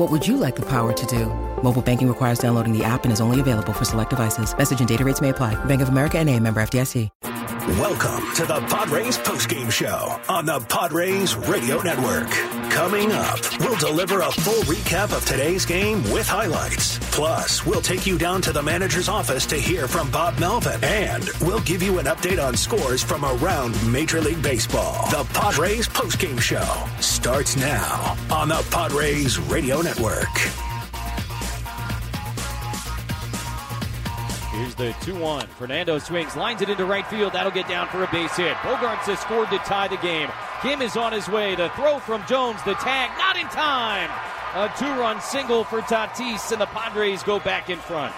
What would you like the power to do? Mobile banking requires downloading the app and is only available for select devices. Message and data rates may apply. Bank of America and a member FDIC. Welcome to the Padres postgame show on the Padres Radio Network. Coming up, we'll deliver a full recap of today's game with highlights. Plus, we'll take you down to the manager's office to hear from Bob Melvin. And we'll give you an update on scores from around Major League Baseball. The Padres postgame show starts now on the Padres Radio Network. Here's the 2 1. Fernando swings, lines it into right field. That'll get down for a base hit. Bogaerts has scored to tie the game. Kim is on his way. The throw from Jones, the tag, not in time. A two run single for Tatis, and the Padres go back in front.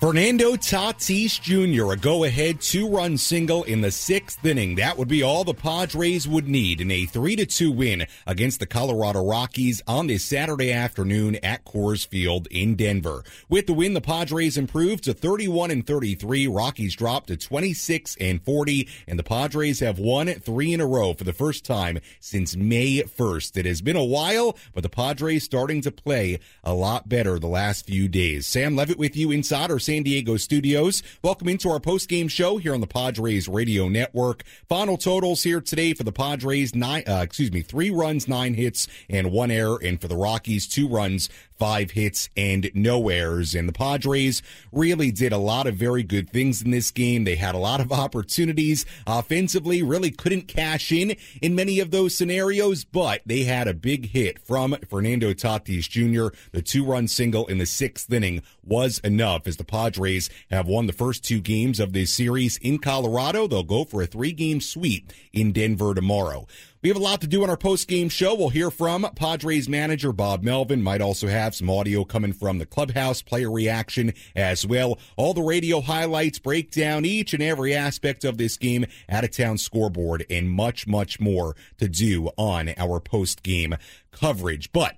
Fernando Tatis Jr., a go ahead two run single in the sixth inning. That would be all the Padres would need in a 3 2 win against the Colorado Rockies on this Saturday afternoon at Coors Field in Denver. With the win, the Padres improved to 31 and 33. Rockies dropped to 26 and 40, and the Padres have won three in a row for the first time since May 1st. It has been a while, but the Padres starting to play a lot better the last few days. Sam Levitt with you inside our San Diego studios. Welcome into our post-game show here on the Padres Radio Network. Final totals here today for the Padres: nine, uh, excuse me, three runs, nine hits, and one error, and for the Rockies, two runs, five hits and no errors. And the Padres really did a lot of very good things in this game. They had a lot of opportunities offensively, really couldn't cash in in many of those scenarios, but they had a big hit from Fernando Tatis Jr. The two run single in the sixth inning was enough as the Padres have won the first two games of this series in Colorado. They'll go for a three game sweep in Denver tomorrow. We have a lot to do on our post game show. We'll hear from Padres manager Bob Melvin. Might also have some audio coming from the clubhouse player reaction as well. All the radio highlights break down each and every aspect of this game, out of town scoreboard, and much, much more to do on our post game coverage. But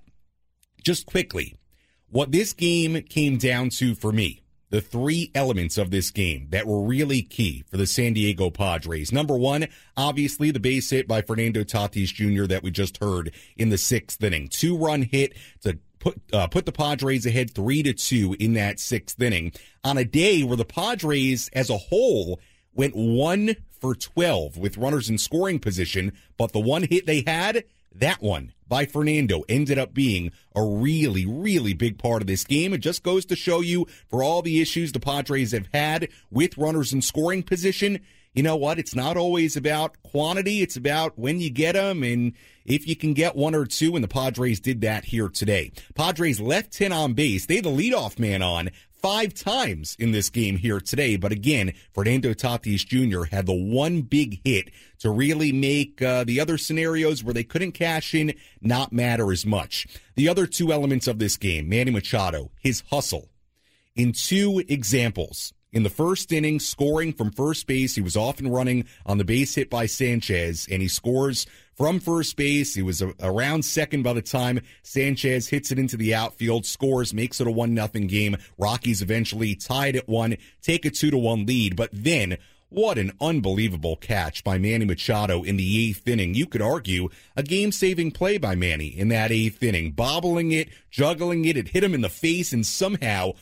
just quickly, what this game came down to for me the three elements of this game that were really key for the San Diego Padres. Number one, obviously the base hit by Fernando Tatis Jr. that we just heard in the sixth inning. Two run hit to put uh, put the Padres ahead three to two in that sixth inning on a day where the Padres as a whole went one for 12 with runners in scoring position, but the one hit they had, that one by Fernando ended up being a really, really big part of this game. It just goes to show you for all the issues the Padres have had with runners in scoring position. You know what? It's not always about quantity. It's about when you get them and if you can get one or two. And the Padres did that here today. Padres left 10 on base. They had the leadoff man on five times in this game here today. But again, Fernando Tatis Jr. had the one big hit to really make uh, the other scenarios where they couldn't cash in not matter as much. The other two elements of this game, Manny Machado, his hustle. In two examples, in the first inning, scoring from first base. He was off and running on the base hit by Sanchez, and he scores from first base. He was around second by the time Sanchez hits it into the outfield, scores, makes it a one nothing game. Rockies eventually tied at one, take a two to one lead, but then what an unbelievable catch by Manny Machado in the eighth inning. You could argue a game saving play by Manny in that eighth inning, bobbling it, juggling it. It hit him in the face and somehow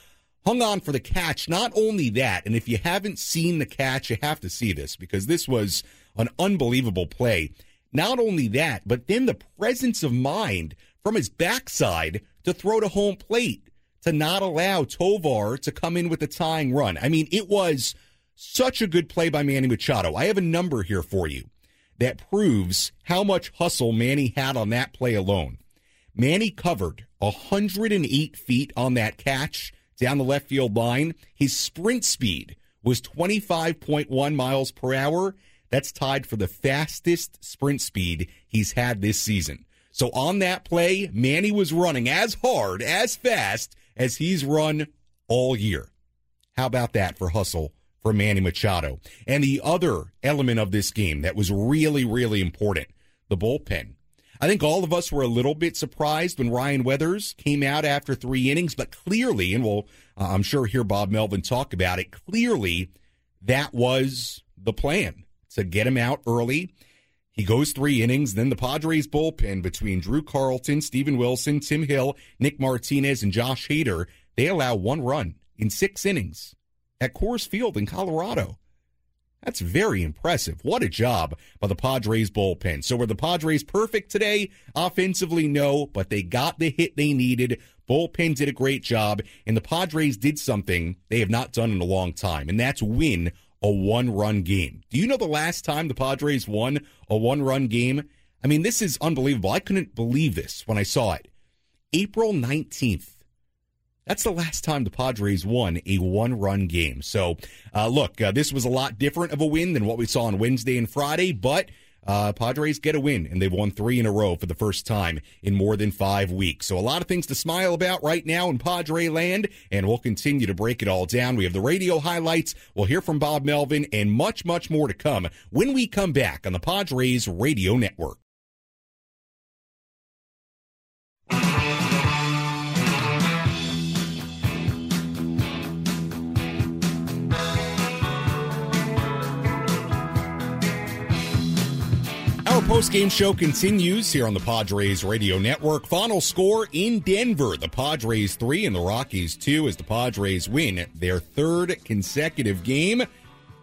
hung on for the catch. Not only that, and if you haven't seen the catch, you have to see this because this was an unbelievable play. Not only that, but then the presence of mind from his backside to throw to home plate to not allow Tovar to come in with a tying run. I mean, it was Such a good play by Manny Machado. I have a number here for you that proves how much hustle Manny had on that play alone. Manny covered 108 feet on that catch down the left field line. His sprint speed was 25.1 miles per hour. That's tied for the fastest sprint speed he's had this season. So on that play, Manny was running as hard, as fast as he's run all year. How about that for hustle for Manny Machado? And the other element of this game that was really, really important, the bullpen. I think all of us were a little bit surprised when Ryan Weathers came out after three innings, but clearly, and we'll, uh, I'm sure, hear Bob Melvin talk about it, clearly that was the plan to get him out early. He goes three innings. Then the Padres bullpen between Drew Carlton, Steven Wilson, Tim Hill, Nick Martinez, and Josh Hader, they allow one run in six innings at Coors Field in Colorado. That's very impressive. What a job by the Padres bullpen. So were the Padres perfect today? Offensively, no, but they got the hit they needed. Bullpen did a great job, and the Padres did something they have not done in a long time, and that's win a one run game. Do you know the last time the Padres won a one run game? I mean, this is unbelievable. I couldn't believe this when I saw it. April 19th, that's the last time the Padres won a one run game. So, uh, look, uh, this was a lot different of a win than what we saw on Wednesday and Friday, but uh, Padres get a win, and they've won three in a row for the first time in more than five weeks. So, a lot of things to smile about right now in Padre land, and we'll continue to break it all down. We have the radio highlights. We'll hear from Bob Melvin, and much, much more to come when we come back on the Padres Radio Network. Post-game show continues here on the Padres Radio Network. Final score in Denver: the Padres three and the Rockies two, as the Padres win their third consecutive game.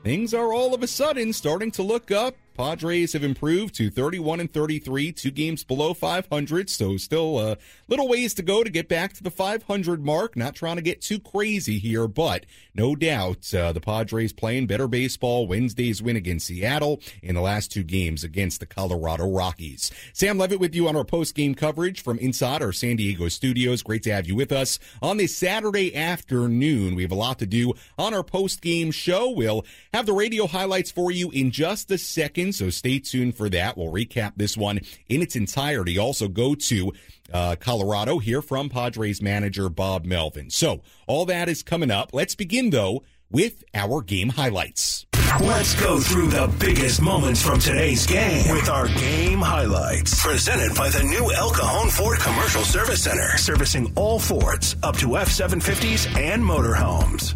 Things are all of a sudden starting to look up Padres have improved to 31 and 33, two games below 500, so still a little ways to go to get back to the 500 mark. Not trying to get too crazy here, but no doubt uh, the Padres playing better baseball. Wednesday's win against Seattle in the last two games against the Colorado Rockies. Sam Levitt with you on our post game coverage from inside our San Diego studios. Great to have you with us on this Saturday afternoon. We have a lot to do on our post game show. We'll have the radio highlights for you in just a second so stay tuned for that. We'll recap this one in its entirety. Also, go to uh, Colorado, hear from Padres manager Bob Melvin. So, all that is coming up. Let's begin, though, with our game highlights. Let's go through the biggest moments from today's game with our game highlights. Presented by the new El Cajon Ford Commercial Service Center, servicing all Fords up to F 750s and motorhomes.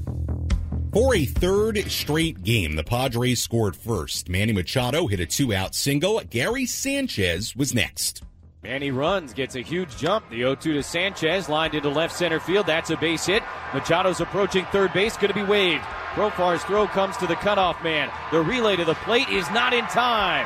For a third straight game, the Padres scored first. Manny Machado hit a two out single. Gary Sanchez was next. Manny runs, gets a huge jump. The 0 2 to Sanchez, lined into left center field. That's a base hit. Machado's approaching third base, going to be waved. Profar's throw comes to the cutoff man. The relay to the plate is not in time.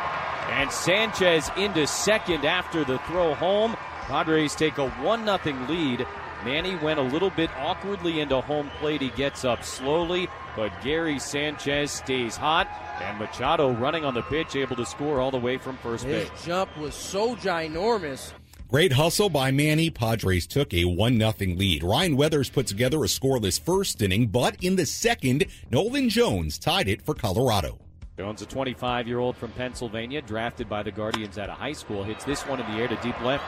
And Sanchez into second after the throw home. Padres take a 1 0 lead Manny went a little bit awkwardly into home plate. He gets up slowly, but Gary Sanchez stays hot. And Machado running on the pitch, able to score all the way from first base. His base. jump was so ginormous. Great hustle by Manny. Padres took a 1 0 lead. Ryan Weathers put together a scoreless first inning, but in the second, Nolan Jones tied it for Colorado. Jones, a 25 year old from Pennsylvania, drafted by the Guardians out of high school, hits this one in the air to deep left.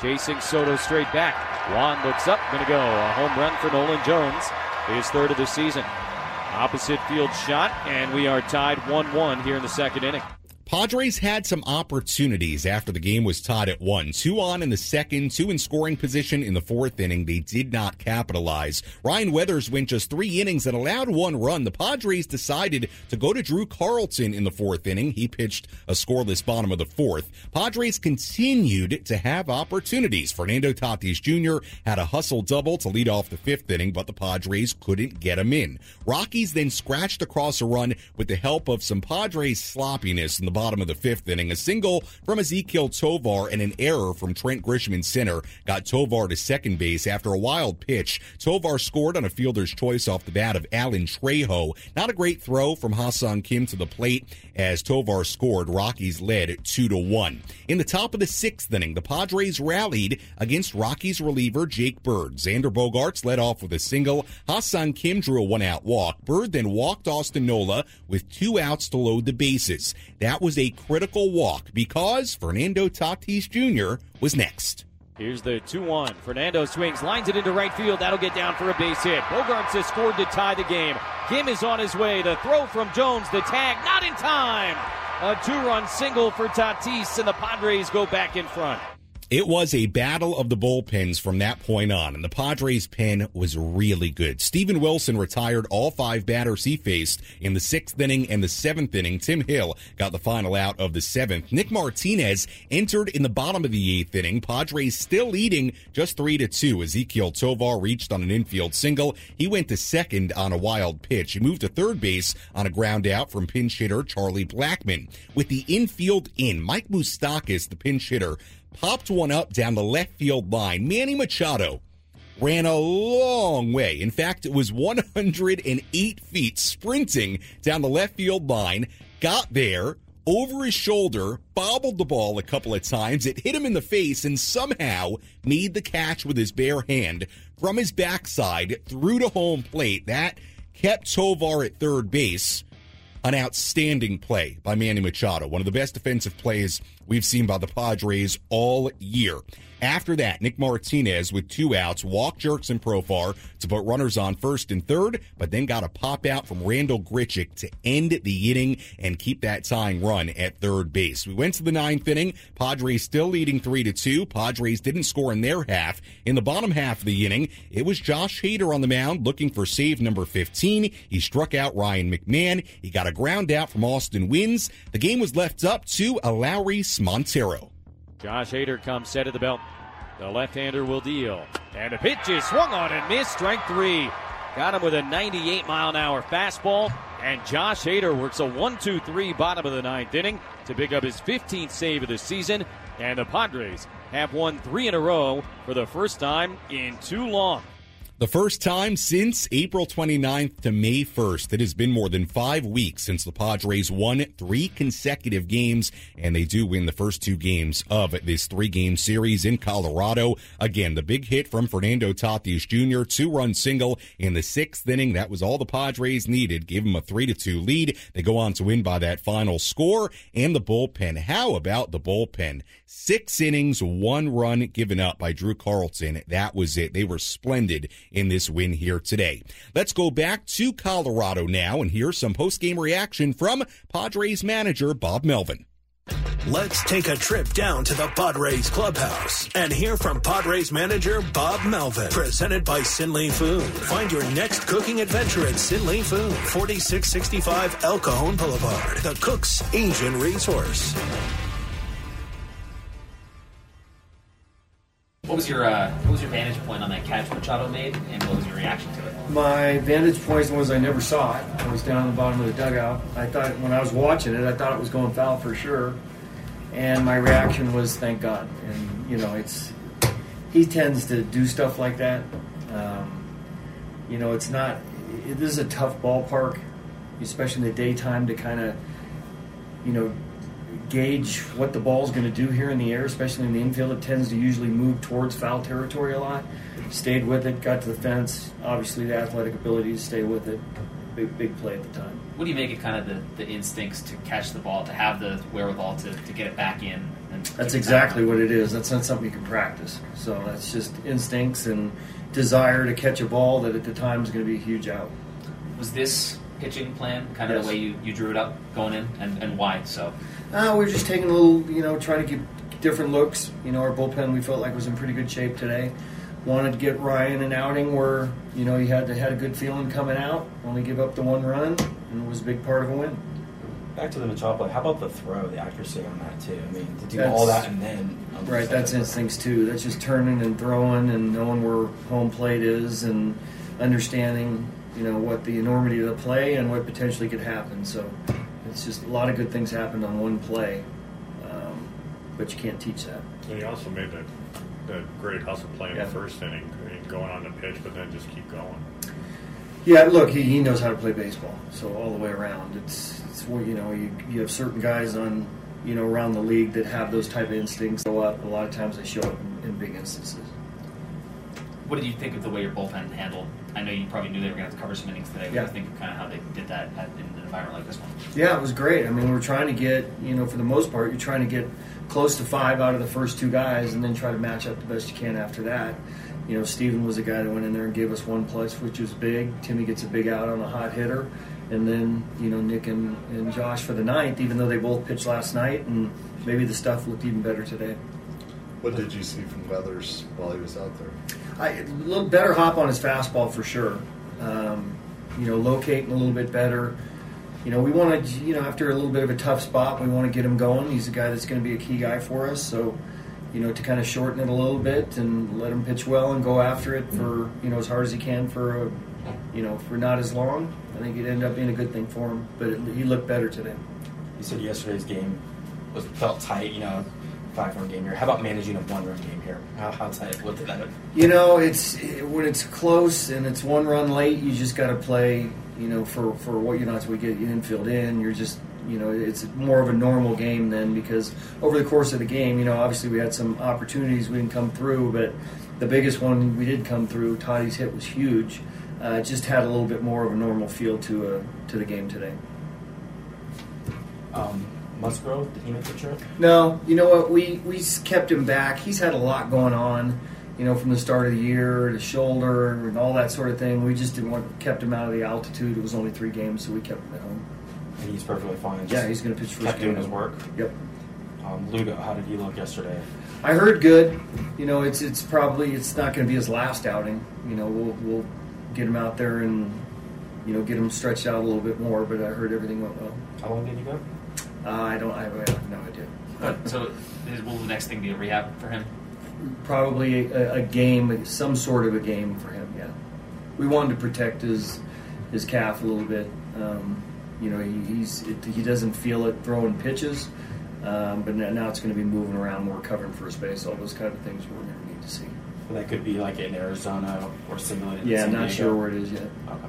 Chasing Soto straight back. Juan looks up, gonna go. A home run for Nolan Jones, his third of the season. Opposite field shot, and we are tied 1 1 here in the second inning. Padres had some opportunities after the game was tied at one. Two on in the second, two in scoring position in the fourth inning. They did not capitalize. Ryan Weathers went just three innings and allowed one run. The Padres decided to go to Drew Carlton in the fourth inning. He pitched a scoreless bottom of the fourth. Padres continued to have opportunities. Fernando Tatis Jr. had a hustle double to lead off the fifth inning, but the Padres couldn't get him in. Rockies then scratched across a run with the help of some Padres sloppiness in the bottom of the fifth inning. A single from Ezequiel Tovar and an error from Trent Grisham in center got Tovar to second base after a wild pitch. Tovar scored on a fielder's choice off the bat of Alan Trejo. Not a great throw from Ha-Seong Kim to the plate as Tovar scored. Rockies led two to one. In the top of the sixth inning, the Padres rallied against Rockies reliever Jake Bird. Xander Bogaerts led off with a single. Ha-Seong Kim drew a one-out walk. Bird then walked Austin Nola with two outs to load the bases. That was a critical walk because Fernando Tatis Jr. was next. Here's the 2 1. Fernando swings, lines it into right field. That'll get down for a base hit. Bogaerts has scored to tie the game. Kim is on his way. The throw from Jones, the tag, not in time. A two run single for Tatis, and the Padres go back in front. It was a battle of the bullpens from that point on, and the Padres' pen was really good. Steven Wilson retired all five batters he faced in the sixth inning and the seventh inning. Tim Hill got the final out of the seventh. Nick Martinez entered in the bottom of the eighth inning. Padres still leading just three to two. Ezequiel Tovar reached on an infield single. He went to second on a wild pitch. He moved to third base on a ground out from pinch hitter Charlie Blackmon. With the infield in, Mike Moustakas, the pinch hitter, popped one up down the left field line. Manny Machado ran a long way. In fact, it was 108 feet sprinting down the left field line, got there over his shoulder, bobbled the ball a couple of times. It hit him in the face and somehow made the catch with his bare hand from his backside through to home plate. That kept Tovar at third base. An outstanding play by Manny Machado, one of the best defensive plays we've seen by the Padres all year. After that, Nick Martinez with two outs walked Jurickson Profar to put runners on first and third, but then got a pop out from Randal Grichuk to end the inning and keep that tying run at third base. We went to the ninth inning. Padres still leading three to two. Padres didn't score in their half. In the bottom half of the inning, it was Josh Hader on the mound looking for save number 15. He struck out Ryan McMahon. He got a ground out from Austin Wynns. The game was left up to Montero. Josh Hader comes set at the belt. The left-hander will deal. And the pitch is swung on and missed. Strike three. Got him with a 98 mile an hour fastball. And Josh Hader works a 1 2 3 bottom of the ninth inning to pick up his 15th save of the season. And the Padres have won three in a row for the first time in too long. The first time since April 29th to May 1st. It has been more than five weeks since the Padres won three consecutive games, and they do win the first two games of this three game series in Colorado. Again, the big hit from Fernando Tatis Jr., two run single in the sixth inning. That was all the Padres needed. Gave them a 3 to 2 lead. They go on to win by that final score and the bullpen. How about the bullpen? Six innings, one run given up by Drew Carlton. That was it. They were splendid in this win here today. Let's go back to Colorado now and hear some post game reaction from Padres manager Bob Melvin. Let's take a trip down to the Padres clubhouse and hear from Padres manager Bob Melvin. Presented by Sinley Food. Find your next cooking adventure at Sinley Food, 4665 El Cajon Boulevard, the Cook's Asian Resource. What was your uh, what was your vantage point on that catch Machado made, and what was your reaction to it? My vantage point was I never saw it. I was down on the bottom of the dugout. I thought when I was watching it, I thought it was going foul for sure, and my reaction was thank God. And you know, it's he tends to do stuff like that. Um, you know, it's not. It, this is a tough ballpark, especially in the daytime, to kind of you know gauge what the ball's going to do here in the air, especially in the infield. It tends to usually move towards foul territory a lot. Stayed with it, got to the fence. Obviously, the athletic ability to stay with it. Big, big play at the time. What do you make of kind of the, the instincts to catch the ball, to have the wherewithal to, to get it back in? And that's exactly what it is. That's not something you can practice. So that's just instincts and desire to catch a ball that at the time is going to be a huge out. Was this pitching plan kind of yes. the way you, you drew it up going in, and, and why so? Uh, we were just taking a little, you know, trying to get different looks. You know, our bullpen we felt like was in pretty good shape today. Wanted to get Ryan an outing where you know he had to, had a good feeling coming out. Only give up the one run, and it was a big part of a win. Back to the Machado How about the throw, the accuracy on that too? I mean, to do that's, all that and then right. That's instincts too. That's just turning and throwing and knowing where home plate is and understanding you know what the enormity of the play and what potentially could happen. So It's just a lot of good things happened on one play, um, but you can't teach that. And he also made that, that great hustle play in Yeah. the first inning, going on the pitch, but then just keep going. Yeah, look, he, he knows how to play baseball, so all the way around. It's it's what you know. You, you have certain guys on you know around the league that have those type of instincts. Show up a lot of times. They show up in, in big instances. What did you think of the way your bullpen handled? I know you probably knew they were going to have to cover some innings today. What do Yeah. you think of kind of how they did that at, in an environment like this one? Yeah, it was great. I mean, we're trying to get you know for the most part, you're trying to get close to five out of the first two guys, and then try to match up the best you can after that. You know, Steven was a guy that went in there and gave us one plus, which was big. Timmy gets a big out on a hot hitter. And then, you know, Nick and, and Josh for the ninth, even though they both pitched last night, and maybe the stuff looked even better today. What did you see from Weathers while he was out there? I, little better hop on his fastball for sure. Um, you know, locating a little bit better. You know, we want to, you know, after a little bit of a tough spot, we want to get him going. He's a guy that's going to be a key guy for us. So, you know, to kind of shorten it a little bit and let him pitch well and go after it for, you know, as hard as he can for, a, you know, for not as long. I think it ended up being a good thing for him. But it, he looked better today. You said yesterday's game was felt tight. You know, five run game here. How about managing a one run game here? How, how tight? What did that? You know, it's when it's close and it's one run late, you just got to play. You know, for for what you're not to get your infield in, you're just you know it's more of a normal game then because over the course of the game, you know, obviously we had some opportunities we didn't come through, but the biggest one we did come through, Toddy's hit was huge. Uh, it just had a little bit more of a normal feel to a, to the game today. Um, Musgrove, did he make the trip? No, you know what? We we kept him back. He's had a lot going on, you know, from the start of the year, the shoulder and all that sort of thing. We just didn't want kept him out of the altitude. It was only three games, so we kept him at home. And he's perfectly fine. Yeah, he's going to pitch first kept doing his work. Yep. Um, Lugo, how did he look yesterday? I heard good. You know, it's it's probably it's not going to be his last outing. You know, we'll we'll get him out there and you know get him stretched out a little bit more. But I heard everything went well. How long did he go? Uh, I don't. I have no idea. But so, is, will the next thing be a rehab for him? Probably a, a game, some sort of a game for him. Yeah, we wanted to protect his his calf a little bit. Um, you know, he, he's it, he doesn't feel it throwing pitches, um, but now, now it's going to be moving around more, covering first base, all those kind of things we're going to need to see. Well, that could be like in Arizona or simulated. in Yeah, San I'm not Diego. sure where it is yet. Okay.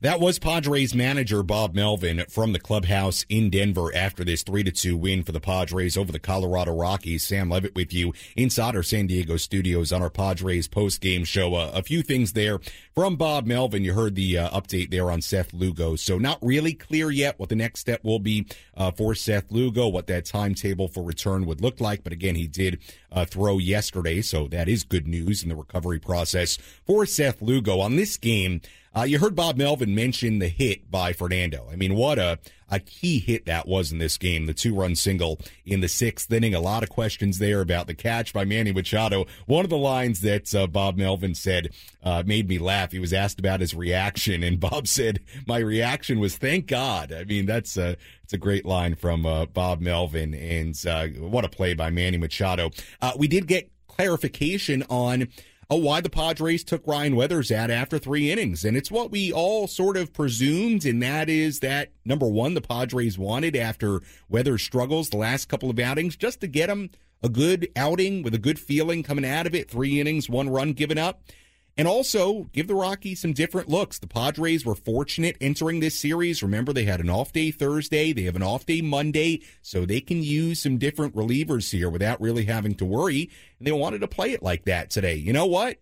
That was Padres manager Bob Melvin from the clubhouse in Denver after this 3 to 2 win for the Padres over the Colorado Rockies. Sam Levitt with you inside our San Diego studios on our Padres post game show. Uh, a few things there from Bob Melvin. You heard the uh, update there on Seth Lugo. So not really clear yet what the next step will be uh, for Seth Lugo, what that timetable for return would look like. But again, he did uh, throw yesterday, so that is good news in the recovery process for Seth Lugo on this game. Uh, you heard Bob Melvin mention the hit by Fernando. I mean, what a, a key hit that was in this game. The two run single in the sixth inning. A lot of questions there about the catch by Manny Machado. One of the lines that uh, Bob Melvin said uh, made me laugh. He was asked about his reaction, and Bob said, "My reaction was thank God." I mean, that's a it's a great line from uh, Bob Melvin, and uh, what a play by Manny Machado. Uh, we did get clarification on oh, why the Padres took Ryan Weathers out after three innings. And it's what we all sort of presumed, and that is that number one, the Padres wanted after Weathers' struggles the last couple of outings, just to get him a good outing with a good feeling coming out of it. Three innings, one run given up. And also give the Rockies some different looks. The Padres were fortunate entering this series. Remember, they had an off day Thursday. They have an off day Monday, so they can use some different relievers here without really having to worry. And they wanted to play it like that today. You know what?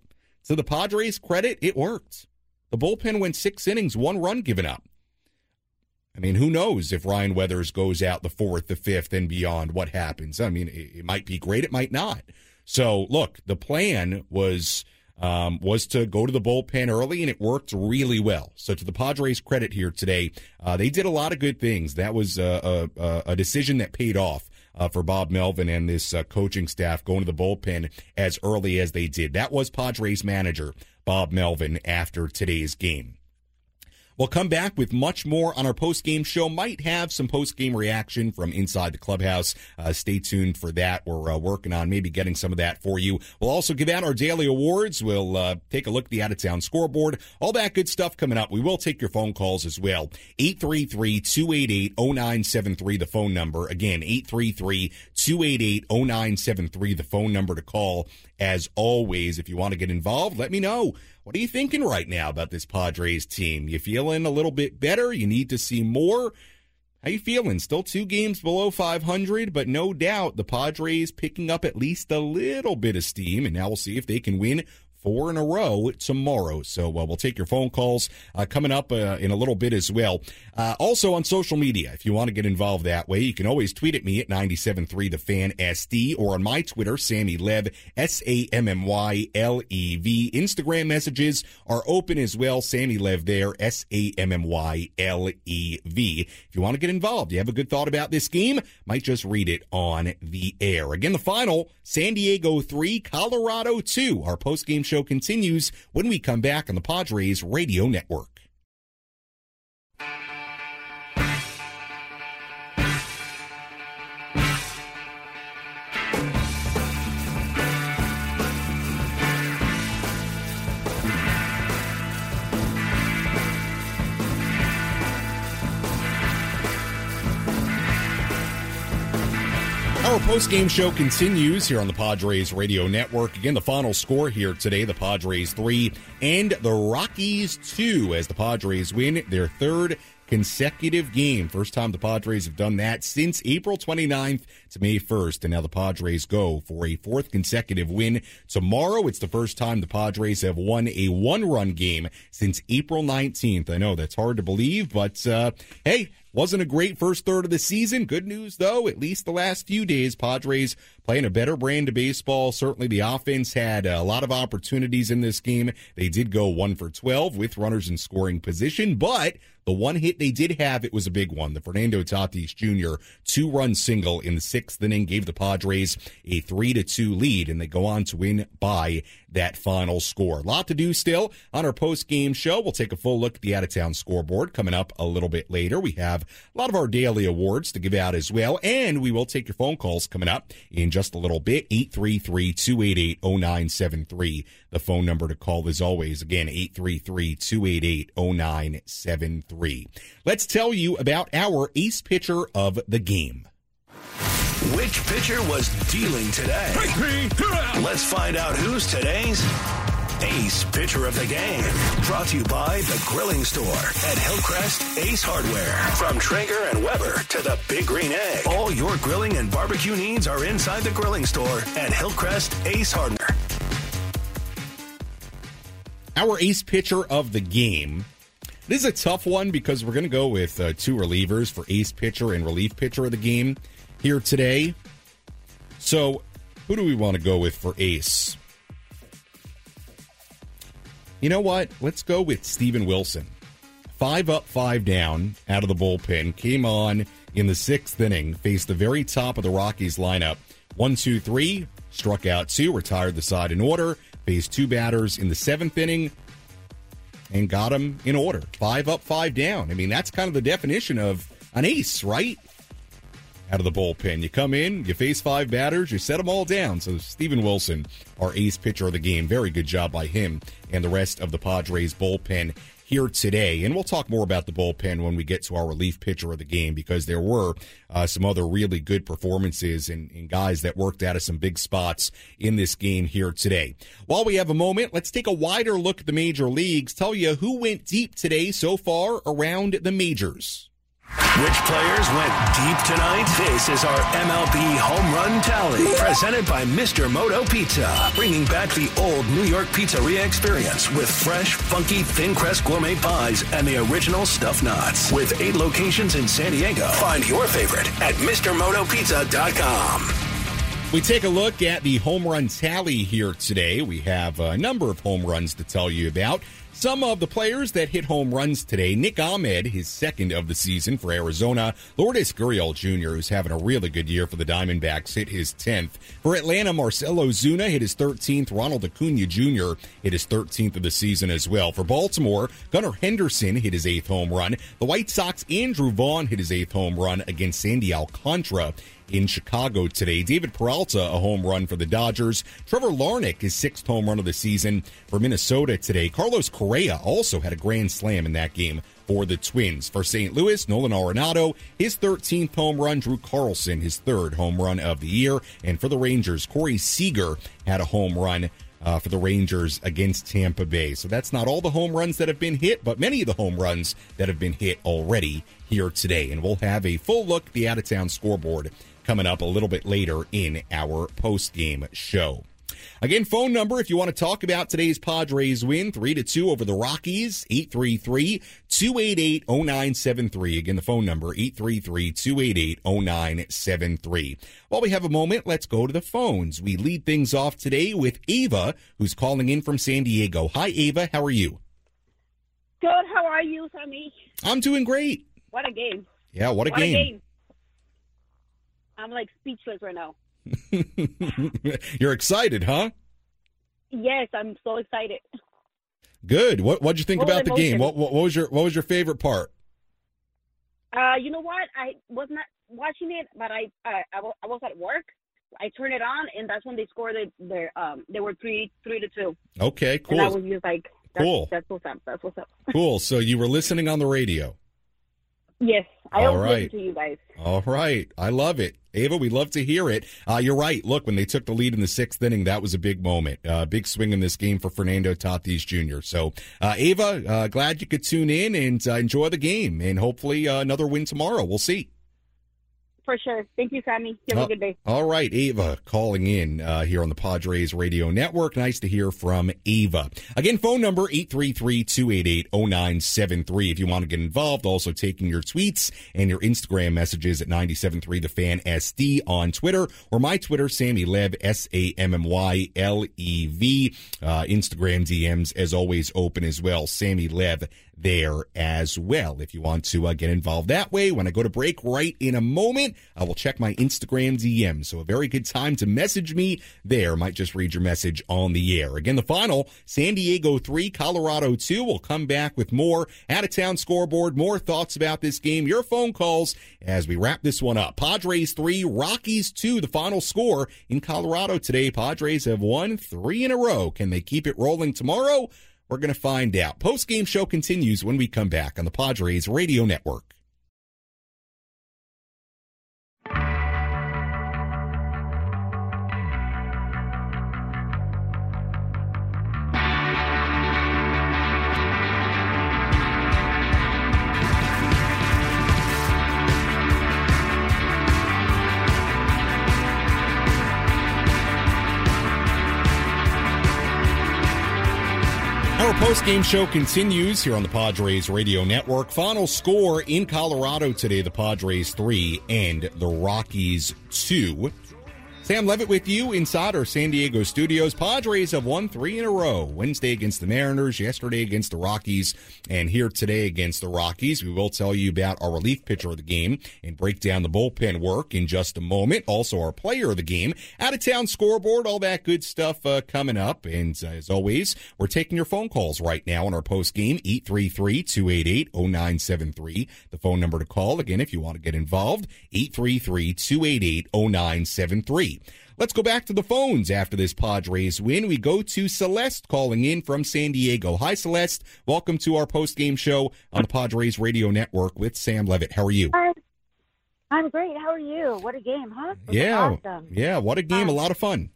To the Padres' credit, it worked. The bullpen went six innings, one run given up. I mean, who knows if Ryan Weathers goes out the fourth, the fifth, and beyond, what happens? I mean, it, it might be great, it might not. So, look, the plan was um, was to go to the bullpen early, and it worked really well. So, to the Padres' credit here today, uh, they did a lot of good things. That was a, a, a decision that paid off. Uh, for Bob Melvin and this uh, coaching staff going to the bullpen as early as they did. That was Padres manager Bob Melvin after today's game. We'll come back with much more on our post game show. Might have some post game reaction from inside the clubhouse. Uh, stay tuned for that. We're uh, working on maybe getting some of that for you. We'll also give out our daily awards. We'll uh, take a look at the out of town scoreboard. All that good stuff coming up. We will take your phone calls as well. 833 288 0973, the phone number. Again, 833 288 0973, the phone number to call. As always, if you want to get involved, let me know. What are you thinking right now about this Padres team? You feeling a little bit better? You need to see more? How you feeling? Still two games below 500, but no doubt the Padres picking up at least a little bit of steam, and now we'll see if they can win four in a row tomorrow. So uh, we'll take your phone calls uh, coming up uh, in a little bit as well. Uh, also on social media, if you want to get involved that way, you can always tweet at me at 973 the fan SD or on my Twitter, Sammy Lev, S A M M Y L E V. Instagram messages are open as well. Sammy Lev there, S A M M Y L E V. If you want to get involved, you have a good thought about this game, might just read it on the air. Again, the final San Diego 3, Colorado 2. Our post game show continues when we come back on the Padres Radio Network. Our post-game show continues here on the Padres Radio Network. Again, the final score here today, the Padres 3 and the Rockies 2 as the Padres win their third consecutive game. First time the Padres have done that since April 29th to May 1st. And now the Padres go for a fourth consecutive win. Tomorrow, it's the first time the Padres have won a one run game since April 19th. I know that's hard to believe, but uh, hey, wasn't a great first third of the season. Good news, though, at least the last few days, Padres playing a better brand of baseball. Certainly the offense had a lot of opportunities in this game. They did go one for 12 with runners in scoring position, but the one hit they did have, it was a big one. The Fernando Tatis Jr. two run single in the sixth inning gave the Padres a three to two lead, and they go on to win by that final score. A lot to do still on our post game show. We'll take a full look at the out of town scoreboard coming up a little bit later. We have a lot of our daily awards to give out as well, and we will take your phone calls coming up in just a little bit. 833 288 0973. The phone number to call is always, again, 833 288 0973. Let's tell you about our ace pitcher of the game. Which pitcher was dealing today? Let's find out who's today's Ace Pitcher of the Game. Brought to you by The Grilling Store at Hillcrest Ace Hardware. From Traeger and Weber to the Big Green Egg. All your grilling and barbecue needs are inside The Grilling Store at Hillcrest Ace Hardware. Our ace pitcher of the game. This is a tough one because we're going to go with uh, two relievers for ace pitcher and relief pitcher of the game here today. So, who do we want to go with for ace? You know what? Let's go with Steven Wilson. Five up, five down out of the bullpen. Came on in the sixth inning, faced the very top of the Rockies lineup. One, two, three, struck out two, retired the side in order, faced two batters in the seventh inning, and got them in order. Five up, five down. I mean, that's kind of the definition of an ace, right? Out of the bullpen. You come in, you face five batters, you set them all down. So, Steven Wilson, our ace pitcher of the game, very good job by him and the rest of the Padres bullpen here today. And we'll talk more about the bullpen when we get to our relief pitcher of the game because there were uh, some other really good performances and, and, guys that worked out of some big spots in this game here today. While we have a moment, let's take a wider look at the major leagues, tell you who went deep today so far around the majors. Which players went deep tonight? This is our MLB home run tally. Presented by Mr. Moto Pizza. Bringing back the old New York pizzeria experience with fresh, funky, thin crust gourmet pies and the original stuffed knots. With eight locations in San Diego. Find your favorite at MrMotoPizza.com. We take a look at the home run tally here today. We have a number of home runs to tell you about. Some of the players that hit home runs today Nick Ahmed, his second of the season for Arizona. Lourdes Gurriel Jr., who's having a really good year for the Diamondbacks, hit his 10th. For Atlanta, Marcell Ozuna hit his 13th. Ronald Acuna Jr. hit his 13th of the season as well. For Baltimore, Gunnar Henderson hit his eighth home run. The White Sox, Andrew Vaughn hit his eighth home run against Sandy Alcantara in Chicago today. David Peralta, a home run for the Dodgers. Trevor Larnach, his sixth home run of the season for Minnesota today. Carlos Correa also had a grand slam in that game for the Twins. For St. Louis, Nolan Arenado, his 13th home run. Drew Carlson, his third home run of the year. And for the Rangers, Corey Seager had a home run uh, for the Rangers against Tampa Bay. So that's not all the home runs that have been hit, but many of the home runs that have been hit already here today. And we'll have a full look at the out of town scoreboard coming up a little bit later in our post game show. Again, phone number if you want to talk about today's Padres win, 3 to 2 over the Rockies, 833-288-0973. Again, the phone number 833-288-0973. While we have a moment, let's go to the phones. We lead things off today with Ava, who's calling in from San Diego. Hi Ava, how are you? Good. How are you, Sammy? I'm doing great. What a game. Yeah, what a What game. a game. I'm like speechless right now. You're excited, huh? Yes, I'm so excited. Good. What what'd you think Full about the game? What, what what was your what was your favorite part? Uh, you know what? I was not watching it, but I uh, I, wa- I was at work. I turned it on, and that's when they scored it. Their um, they were three three to two, Okay, and I was just like, that's, Cool. That's what's up. That's what's up. Cool. So you were listening on the radio. Yes, I All always right. to you guys. All right. I love it. Ava, we love to hear it. Uh, you're right. Look, when they took the lead in the sixth inning, that was a big moment. Uh, big swing in this game for Fernando Tatis Jr. So, uh, Ava, uh, glad you could tune in and uh, enjoy the game and hopefully uh, another win tomorrow. We'll see. For sure. Thank you, Sammy. You have Uh, a good day. All right, Ava calling in uh, here on the Padres Radio Network. Nice to hear from Ava. Again, phone number 833-288-0973 if you want to get involved. Also taking your tweets and your Instagram messages at 973 The Fan SD on Twitter or my Twitter, Sammy Lev, S-A-M-M-Y-L-E-V. Uh, Instagram DMs, as always, open as well. Sammy Lev there as well. If you want to uh, get involved that way, when I go to break right in a moment, I will check my Instagram DM. So a very good time to message me there. Might just read your message on the air. Again, the final San Diego 3, Colorado 2. We'll come back with more out of town scoreboard, more thoughts about this game, your phone calls as we wrap this one up. Padres 3, Rockies 2, the final score in Colorado today. Padres have won three in a row. Can they keep it rolling tomorrow? We're going to find out. Post game show continues when we come back on the Padres Radio Network. Our post game show continues here on the Padres Radio Network. Final score in Colorado today the Padres 3 and the Rockies 2. Sam Levitt with you inside our San Diego studios. Padres have won three in a row. Wednesday against the Mariners, yesterday against the Rockies, and here today against the Rockies. We will tell you about our relief pitcher of the game and break down the bullpen work in just a moment. Also, our player of the game, out of town scoreboard, all that good stuff uh, coming up. And uh, as always, we're taking your phone calls right now on our post game, 833 288 0973. The phone number to call, again, if you want to get involved, 833 288 0973. Let's go back to the phones after this Padres win. We go to Celeste calling in from San Diego. Hi, Celeste. Welcome to our post game show on the Padres Radio Network with Sam Levitt. How are you? Hi. I'm great. How are you? What a game, huh? Yeah. Awesome. Yeah. What a game. A lot of fun.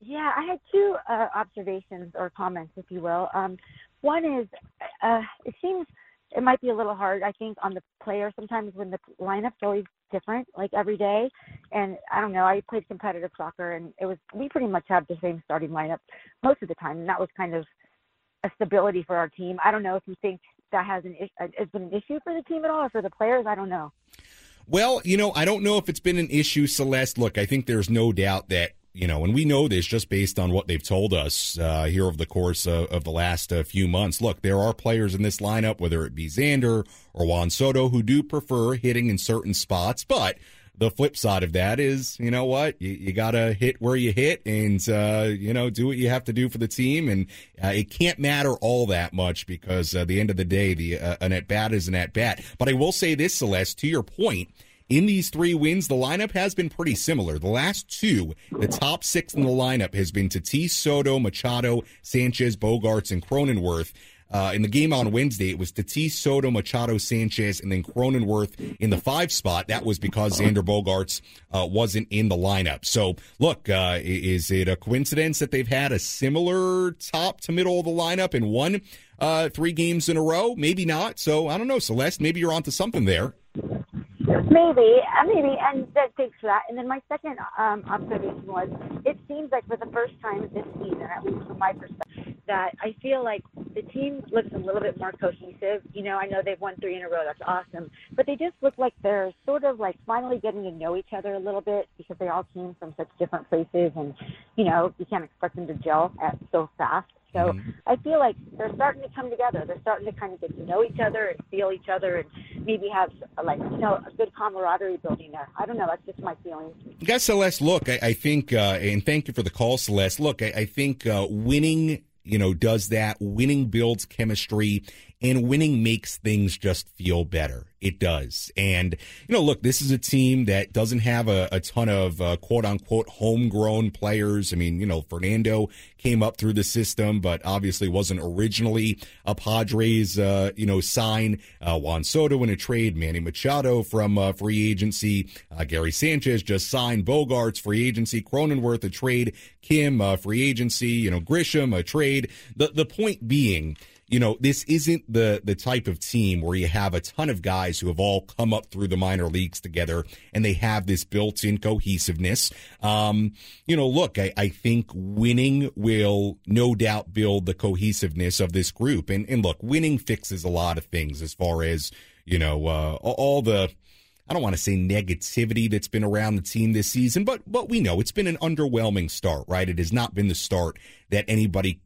Yeah, I had two uh, observations or comments, if you will. Um, one is, uh, it seems it might be a little hard, I think, on the player sometimes when the lineup's always different, like every day. And I don't know, I played competitive soccer, and it was we pretty much have the same starting lineup most of the time, and that was kind of a stability for our team. I don't know if you think that has an has been an issue for the team at all, or for the players. I don't know. Well, you know, I don't know if it's been an issue, Celeste. Look, I think there's no doubt that you know, and we know this just based on what they've told us uh, here over the course of, of the last uh, few months. Look, there are players in this lineup, whether it be Xander or Juan Soto, who do prefer hitting in certain spots, but the flip side of that is, you know what, you, you got to hit where you hit, and uh, you know, do what you have to do for the team, and uh, it can't matter all that much because at the end of the day, the uh, an at bat is an at bat. But I will say this, Celeste, to your point. In these three wins, the lineup has been pretty similar. The last two, the top six in the lineup has been Tatis, Soto, Machado, Sanchez, Bogaerts, and Cronenworth. Uh, in the game on Wednesday, it was Tatis, Soto, Machado, Sanchez, and then Cronenworth in the five spot. That was because Xander Bogaerts uh, wasn't in the lineup. So, look, uh, is it a coincidence that they've had a similar top to middle of the lineup and won uh, three games in a row? Maybe not. So, I don't know, Celeste. Maybe you're onto something there. Maybe, uh, maybe, and that takes that. And then my second um, observation was, it seems like for the first time this season, at least from my perspective, that I feel like the team looks a little bit more cohesive. You know, I know they've won three in a row. That's awesome, but they just look like they're sort of like finally getting to know each other a little bit because they all came from such different places, and you know, you can't expect them to gel at so fast. So mm-hmm. I feel like they're starting to come together. They're starting to kind of get to know each other and feel each other, and maybe have like you know a good camaraderie building there. I don't know. That's just my feeling. Guys, Celeste, look, I, I think, uh, and thank you for the call, Celeste. Look, I, I think uh, winning you know, does that. Winning builds chemistry and winning makes things just feel better. It does. And, you know, look, this is a team that doesn't have a, a ton of uh, quote unquote homegrown players. I mean, you know, Fernando came up through the system, but obviously wasn't originally a Padres, uh, you know, sign. Uh, Juan Soto in a trade, Manny Machado from uh, free agency, uh, Gary Sanchez just signed, Bogaerts free agency, Cronenworth a trade, Kim uh, free agency, you know, Grisham a trade. The the point being you know, this isn't the the type of team where you have a ton of guys who have all come up through the minor leagues together and they have this built-in cohesiveness. Um, you know, look, I, I think winning will no doubt build the cohesiveness of this group. And and look, winning fixes a lot of things as far as, you know, uh, all the I don't want to say negativity that's been around the team this season, but but we know it's been an underwhelming start, right? It has not been the start that anybody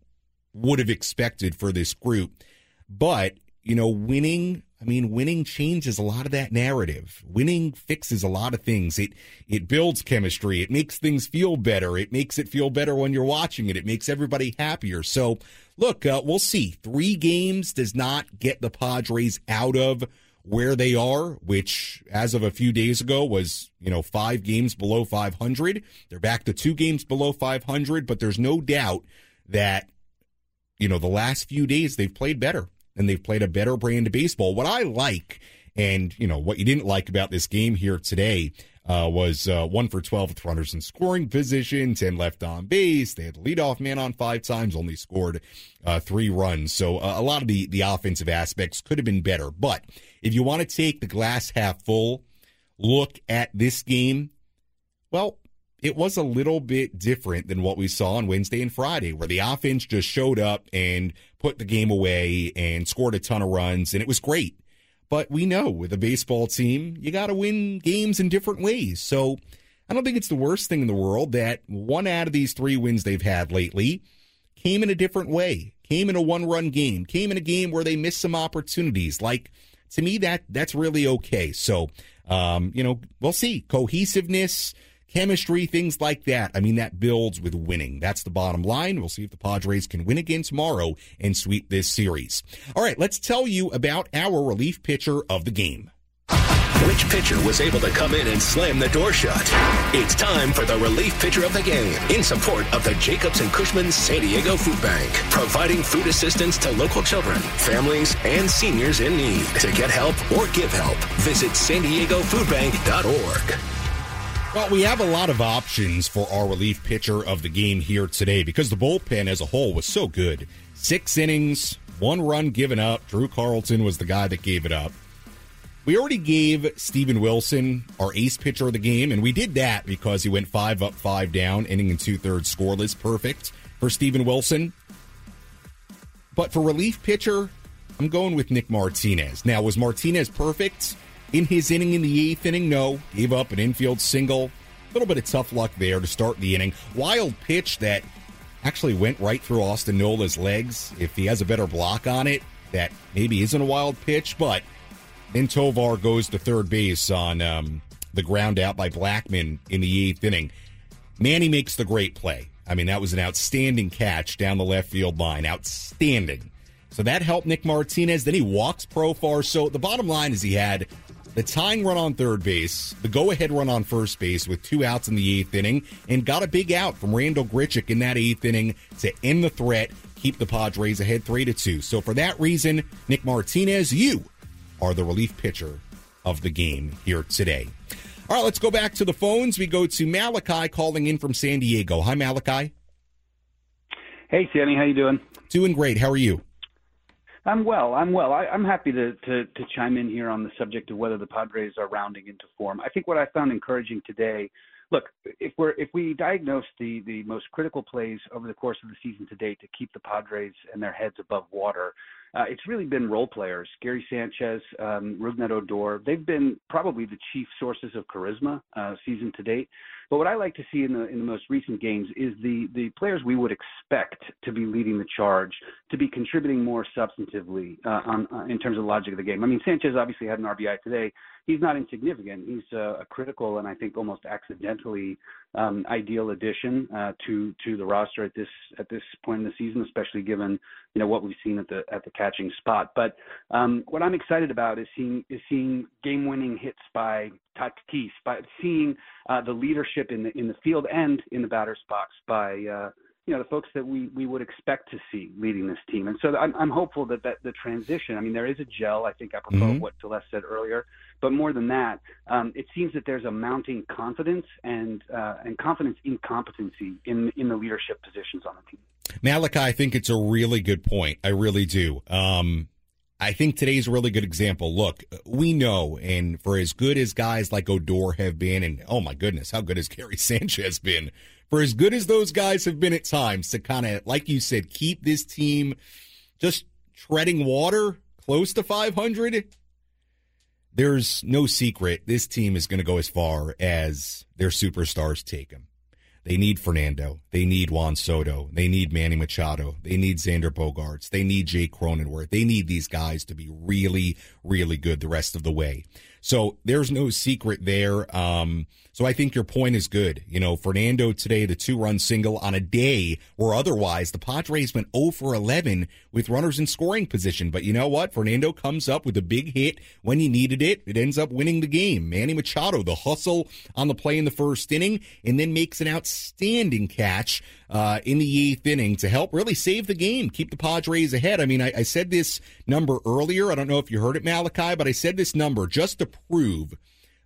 would have expected for this group. But, you know, winning, I mean, winning changes a lot of that narrative. Winning fixes a lot of things. It it builds chemistry. It makes things feel better. It makes it feel better when you're watching it. It makes everybody happier. So, look, uh, we'll see. Three games does not get the Padres out of where they are, which as of a few days ago was, you know, five games below 500. They're back to two games below 500, but there's no doubt that you know, the last few days they've played better and they've played a better brand of baseball. What I like and, you know, what you didn't like about this game here today uh, was uh, one for 12 with runners in scoring position, 10 left on base. They had the leadoff man on five times, only scored uh, three runs. So uh, a lot of the, the offensive aspects could have been better. But if you want to take the glass half full look at this game, well, it was a little bit different than what we saw on Wednesday and Friday, where the offense just showed up and put the game away and scored a ton of runs, and it was great. But we know with a baseball team, you got to win games in different ways. So I don't think it's the worst thing in the world that one out of these three wins they've had lately came in a different way, came in a one run game, came in a game where they missed some opportunities. Like, to me, that that's really okay. So, um, you know, we'll see. Cohesiveness chemistry, things like that. I mean, that builds with winning. That's the bottom line. We'll see if the Padres can win again tomorrow and sweep this series. All right, let's tell you about our relief pitcher of the game. Which pitcher was able to come in and slam the door shut? It's time for the relief pitcher of the game in support of the Jacobs and Cushman San Diego Food Bank, providing food assistance to local children, families, and seniors in need. To get help or give help, visit san diego foodbank.org. Well, we have a lot of options for our relief pitcher of the game here today because the bullpen as a whole was so good. Six innings, one run given up. Drew Carlton was the guy that gave it up. We already gave Steven Wilson our ace pitcher of the game, and we did that because he went five up, five down, inning and two thirds scoreless. Perfect for Steven Wilson. But for relief pitcher, I'm going with Nick Martinez. Now, was Martinez perfect? In his inning in the eighth inning, no. Gave up an infield single. A little bit of tough luck there to start the inning. Wild pitch that actually went right through Austin Nola's legs. If he has a better block on it, that maybe isn't a wild pitch, but then Tovar goes to third base on um, the ground out by Blackmon in the eighth inning. Manny makes the great play. I mean, that was an outstanding catch down the left field line. Outstanding. So that helped Nick Martinez. Then he walks Profar. So the bottom line is he had the tying run on third base, the go ahead run on first base with two outs in the eighth inning, and got a big out from Randal Grichuk in that eighth inning to end the threat, keep the Padres ahead three to two. So for that reason, Nick Martinez, you are the relief pitcher of the game here today. All right, let's go back to the phones. We go to Malachi calling in from San Diego. Hi, Malachi. Hey, Sandy, how you doing? Doing great. How are you? I'm well. I'm well. I, I'm happy to, to, to chime in here on the subject of whether the Padres are rounding into form. I think what I found encouraging today. Look, if we're if we diagnose the the most critical plays over the course of the season to date to keep the Padres and their heads above water, uh, it's really been role players. Gary Sanchez, um, Rougned Odor. They've been probably the chief sources of charisma uh, season to date. But what I like to see in the in the most recent games is the the players we would expect to be leading the charge, to be contributing more substantively uh, on uh, in terms of the logic of the game. I mean, Sanchez obviously had an RBI today. He's not insignificant. He's uh, a critical and I think almost accidentally um, ideal addition uh, to to the roster at this at this point in the season, especially given you know what we've seen at the at the catching spot. But um, what I'm excited about is seeing is seeing game winning hits by Tatis, by seeing uh, the leadership in the in the field and in the batter's box by uh, you know the folks that we we would expect to see leading this team. And so I'm I'm hopeful that that the transition. I mean, there is a gel. I think apropos mm-hmm. what Celeste said earlier. But more than that, um, it seems that there's a mounting confidence and uh, and confidence incompetency in in the leadership positions on the team. Malachi, I think it's a really good point. I really do. Um, I think today's a really good example. Look, we know, and for as good as guys like Odor have been, and oh my goodness, how good has Gary Sanchez been? For as good as those guys have been at times to kind of, like you said, keep this team just treading water close to 500, there's no secret this team is going to go as far as their superstars take them. They need Fernando. They need Juan Soto. They need Manny Machado. They need Xander Bogaerts. They need Jake Cronenworth. They need these guys to be really, really good the rest of the way. So there's no secret there. Um, so I think your point is good. You know, Fernando today, the two run single on a day where otherwise the Padres went 0 for 11 with runners in scoring position. But you know what? Fernando comes up with a big hit when he needed it. It ends up winning the game. Manny Machado, the hustle on the play in the first inning, and then makes an outstanding catch uh, in the eighth inning to help really save the game, keep the Padres ahead. I mean, I, I said this number earlier. I don't know if you heard it, Malachi, but I said this number just to prove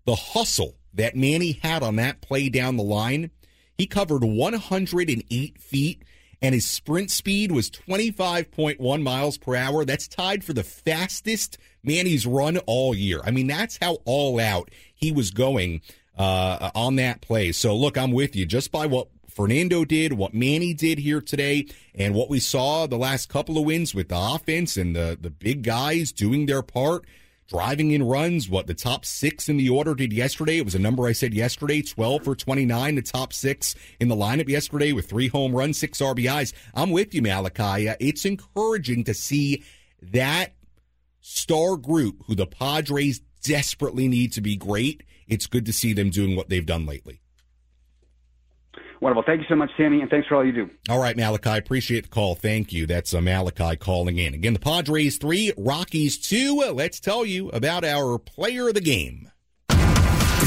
the hustle that Manny had on that play down the line. He covered 108 feet and his sprint speed was 25.1 miles per hour. That's tied for the fastest Manny's run all year. I mean, that's how all out he was going uh, on that play. So, look, I'm with you. Just by what Fernando did, what Manny did here today, and what we saw the last couple of wins with the offense and the, the big guys doing their part driving in runs. What the top six in the order did yesterday. It was a number I said yesterday 12 for 29, the top six in the lineup yesterday with three home runs, six RBIs. I'm with you, Malachi. It's encouraging to see that star group who the Padres desperately need to be great. It's good to see them doing what they've done lately. Wonderful. Thank you so much, Sammy, and thanks for all you do. All right, Malachi. Appreciate the call. Thank you. That's uh, Malachi calling in. Again, the Padres three, Rockies two. Let's tell you about our player of the game.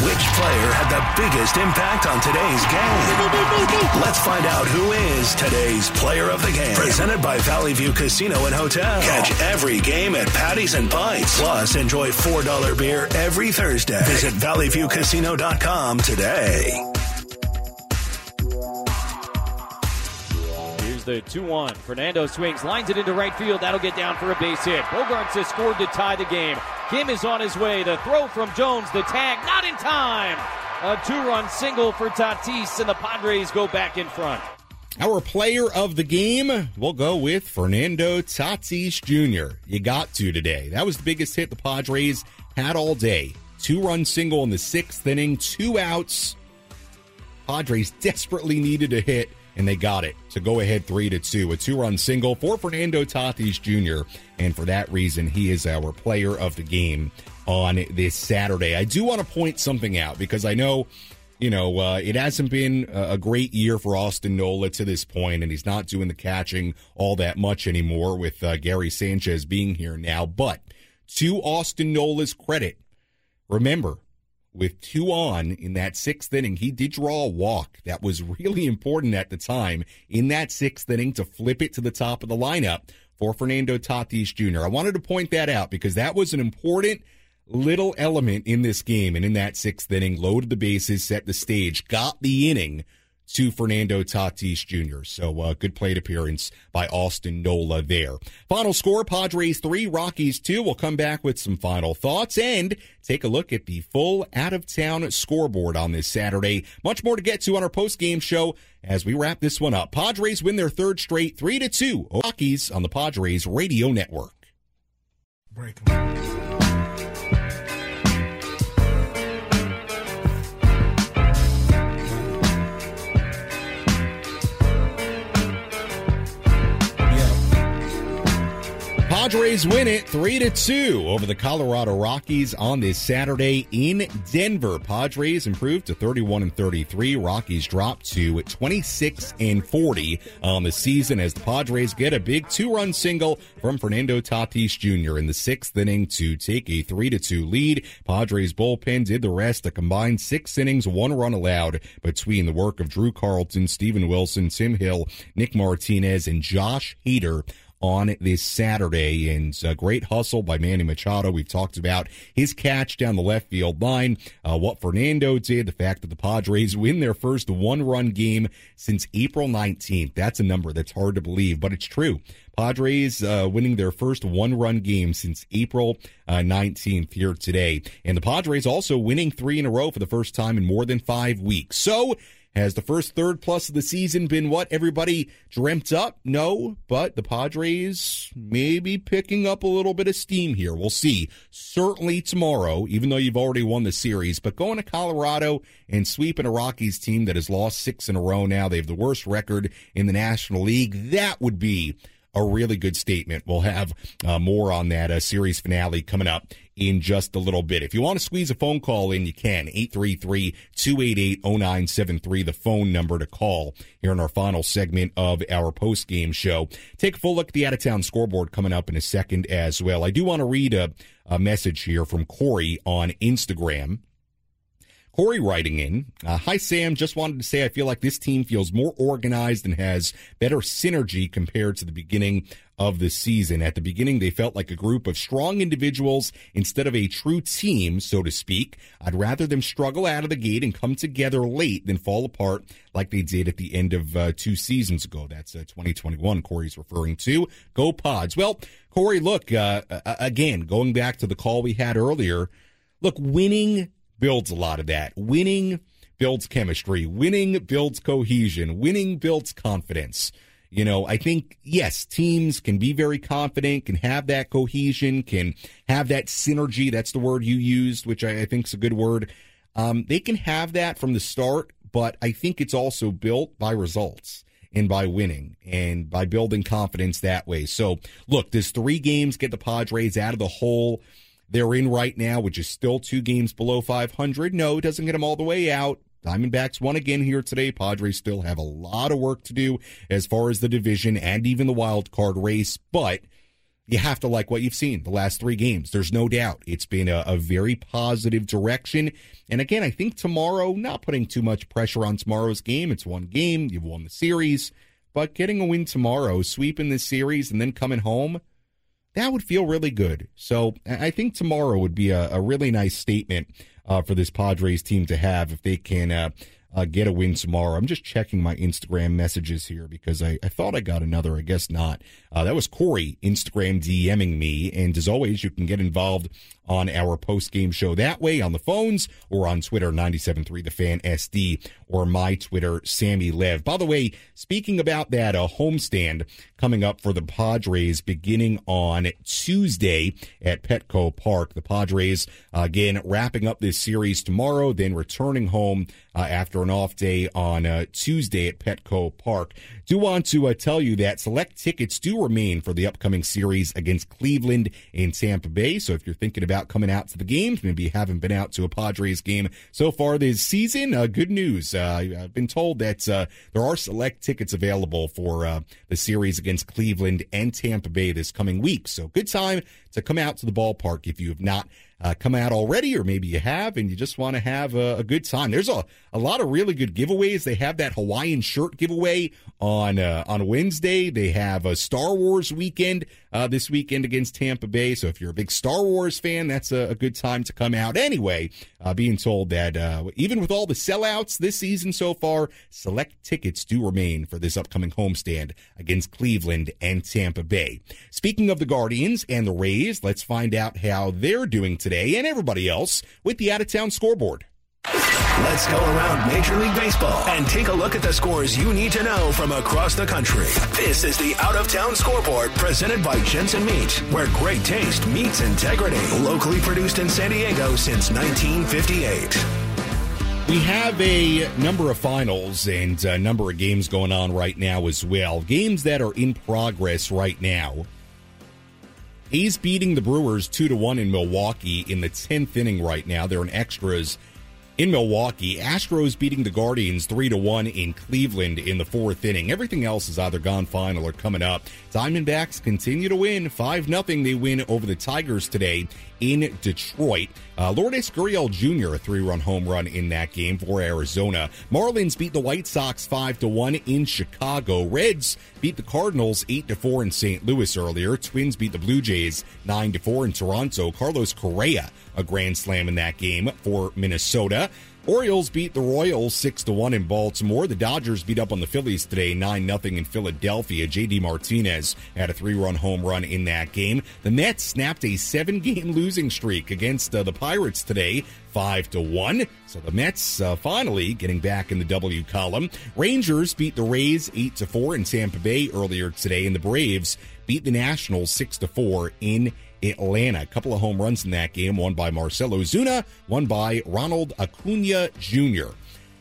Which player had the biggest impact on today's game? Let's find out who is today's player of the game. Presented by Valley View Casino and Hotel. Catch every game at Patties and Pints. Plus, enjoy $4 beer every Thursday. Visit valleyviewcasino.com today. The 2 1. Fernando swings, lines it into right field. That'll get down for a base hit. Bogaerts has scored to tie the game. Kim is on his way. The throw from Jones, the tag, not in time. A two run single for Tatis, and the Padres go back in front. Our player of the game, we'll go with Fernando Tatis Jr. You got to today. That was the biggest hit the Padres had all day. Two run single in the sixth inning, two outs Padres desperately needed a hit, and they got it to go ahead three to two. A two-run single for Fernando Tatis Jr. And for that reason, he is our player of the game on this Saturday. I do want to point something out because I know you know, uh, it hasn't been a great year for Austin Nola to this point, and he's not doing the catching all that much anymore with uh, Gary Sanchez being here now. But to Austin Nola's credit, remember, with two on in that sixth inning, he did draw a walk. That was really important at the time in that sixth inning to flip it to the top of the lineup for Fernando Tatis Jr. I wanted to point that out because that was an important – little element in this game and in that sixth inning, loaded the bases, set the stage, got the inning to Fernando Tatis Jr. So uh, good plate appearance by Austin Nola there. Final score, Padres 3, Rockies 2. We'll come back with some final thoughts and take a look at the full out-of-town scoreboard on this Saturday. Much more to get to on our post-game show as we wrap this one up. Padres win their third straight 3-2. Rockies on the Padres Radio Network. Break. Padres win it 3 to 2 over the Colorado Rockies on this Saturday in Denver. Padres improved to 31 and 33. Rockies dropped to 26 and 40 on the season as the Padres get a big two-run single from Fernando Tatis Jr. in the 6th inning to take a 3 to 2 lead. Padres bullpen did the rest, a combined 6 innings, 1 run allowed between the work of Drew Carlton, Steven Wilson, Tim Hill, Nick Martinez and Josh Hader on this Saturday. And a great hustle by Manny Machado. We've talked about his catch down the left field line, uh, what Fernando did, the fact that the Padres win their first one run game since April 19th. That's a number that's hard to believe, but it's true. Padres uh, winning their first one run game since April uh, 19th here today. And the Padres also winning three in a row for the first time in more than five weeks. So, has the first third plus of the season been what everybody dreamt up? No, but the Padres may be picking up a little bit of steam here. We'll see. Certainly tomorrow, even though you've already won the series, but going to Colorado and sweeping a Rockies team that has lost six in a row now, they have the worst record in the National League. That would be a really good statement. We'll have uh, more on that uh, series finale coming up in just a little bit. If you want to squeeze a phone call in, you can. 833-288-0973, the phone number to call here in our final segment of our post-game show. Take a full look at the out-of-town scoreboard coming up in a second as well. I do want to read a, a message here from Corey on Instagram. Corey writing in, uh, Hi Sam, just wanted to say I feel like this team feels more organized and has better synergy compared to the beginning of the season. At the beginning, they felt like a group of strong individuals instead of a true team, so to speak. I'd rather them struggle out of the gate and come together late than fall apart like they did at the end of uh, two seasons ago. That's uh, 2021, Corey's referring to. Go Pods. Well, Corey, look, uh, again, going back to the call we had earlier, look, winning builds a lot of that. Winning builds chemistry. Winning builds cohesion. Winning builds confidence. You know, I think, yes, teams can be very confident, can have that cohesion, can have that synergy. That's the word you used, which I, I think is a good word. Um, they can have that from the start, but I think it's also built by results and by winning and by building confidence that way. So, look, does three games get the Padres out of the hole they're in right now, which is still two games below 500. No, it doesn't get them all the way out. Diamondbacks won again here today. Padres still have a lot of work to do as far as the division and even the wild card race, but you have to like what you've seen the last three games. There's no doubt it's been a, a, very positive direction. And again, I think tomorrow, not putting too much pressure on tomorrow's game. It's one game. You've won the series, but getting a win tomorrow, sweeping the series and then coming home, that would feel really good. So I think tomorrow would be a, a really nice statement uh, for this Padres team to have if they can uh, uh, get a win tomorrow. I'm just checking my Instagram messages here because I, I thought I got another. I guess not. Uh, that was Corey Instagram DMing me. And as always, you can get involved on our post game show that way on the phones or on Twitter, 973 The Fan SD, or my Twitter, Sammy Lev. By the way, speaking about that uh, homestand coming up for the Padres beginning on Tuesday at Petco Park. The Padres, again, wrapping up this series tomorrow, then returning home uh, after an off day on uh, Tuesday at Petco Park. Do want to uh, tell you that select tickets do remain for the upcoming series against Cleveland and Tampa Bay. So if you're thinking about coming out to the games, maybe you haven't been out to a Padres game so far this season, uh, good news. Uh, I've been told that uh, there are select tickets available for uh, the series against Cleveland and Tampa Bay this coming week. So good time to come out to the ballpark if you have not uh, come out already, or maybe you have and you just want to have a, a, good time. There's a, a lot of really good giveaways. They have that Hawaiian shirt giveaway on uh, on Wednesday. They have a Star Wars weekend uh, this weekend against Tampa Bay. So if you're a big Star Wars fan, that's a, a good time to come out. Anyway, uh, being told that uh, even with all the sellouts this season so far, select tickets do remain for this upcoming homestand against Cleveland and Tampa Bay. Speaking of the Guardians and the Rays, let's find out how they're doing today and everybody else with the out of town scoreboard. Let's go around Major League Baseball and take a look at the scores you need to know from across the country. This is the Out of Town Scoreboard presented by Jensen Meat, where great taste meets integrity. Locally produced in San Diego since 1958. We have a number of finals and a number of games going on right now as well. Games that are in progress right now. He's beating the Brewers 2 to 1 in Milwaukee in the 10th inning right now. They're in extras in Milwaukee. Astros beating the Guardians 3 to 1 in Cleveland in the 4th inning. Everything else is either gone final or coming up. Diamondbacks continue to win 5 0. They win over the Tigers today in Detroit. Uh, Lourdes Gurriel Jr. a three-run home run in that game for Arizona. Marlins beat the White Sox five to one in Chicago. Reds beat the Cardinals eight to four in St. Louis earlier. Twins beat the Blue Jays nine to four in Toronto. Carlos Correa a grand slam in that game for Minnesota. Orioles beat the Royals 6 to 1 in Baltimore. The Dodgers beat up on the Phillies today 9 0 in Philadelphia. JD Martinez had a three run home run in that game. The Mets snapped a seven game losing streak against uh, the Pirates today 5 to 1. So the Mets uh, finally getting back in the W column. Rangers beat the Rays 8 to 4 in Tampa Bay earlier today and the Braves beat the Nationals 6 to 4 in Atlanta. A couple of home runs in that game, one by Marcell Ozuna, one by Ronald Acuna Jr.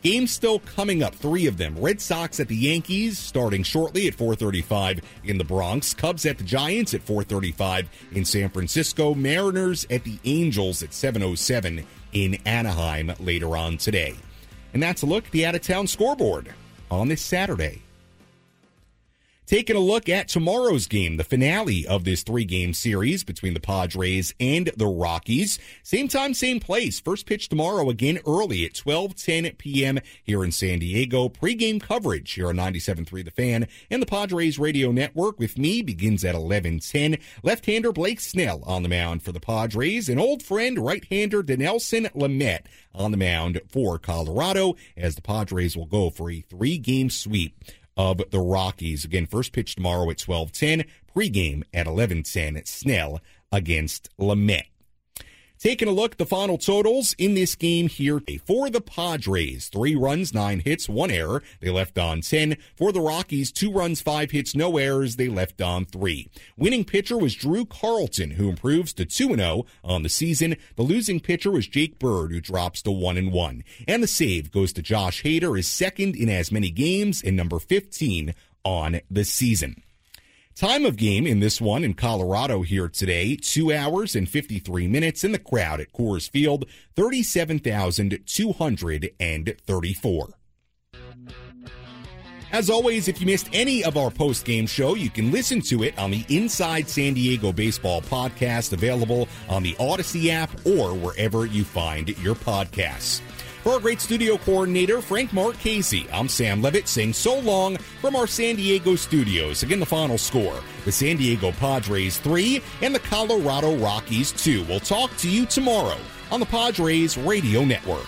Games still coming up, three of them. Red Sox at the Yankees, starting shortly at 4:35 in the Bronx. Cubs at the Giants at 4:35 in San Francisco. Mariners at the Angels at 7:07 in Anaheim later on today. And that's a look at the out-of-town scoreboard on this Saturday. Taking a look at tomorrow's game, the finale of this three game series between the Padres and the Rockies. Same time, same place. First pitch tomorrow again early at 12:10 p.m. here in San Diego. Pre-game coverage here on 97.3 The Fan and the Padres Radio Network with me begins at 11:10. Left-hander Blake Snell on the mound for the Padres, and old friend right-hander Dinelson Lamet on the mound for Colorado as the Padres will go for a three-game sweep of the Rockies. Again, first pitch tomorrow at 12:10, pregame at 11:10 Snell against Lamet. Taking a look the final totals in this game here for the Padres. Three runs, nine hits, one error. They left on 10. For the Rockies, two runs, five hits, no errors. They left on three. Winning pitcher was Drew Carlton, who improves to 2-0 on the season. The losing pitcher was Jake Bird, who drops to 1-1. And the save goes to Josh Hader, his second in as many games and number 15 on the season. Time of game in this one in Colorado here today, two hours and 53 minutes, in the crowd at Coors Field, 37,234. As always, if you missed any of our post game show, you can listen to it on the Inside San Diego Baseball podcast available on the Audacy app or wherever you find your podcasts. For our great studio coordinator, Frank Mark Casey, I'm Sam Levitt saying so long from our San Diego studios. Again, the final score the San Diego Padres 3 and the Colorado Rockies 2. We'll talk to you tomorrow on the Padres Radio Network.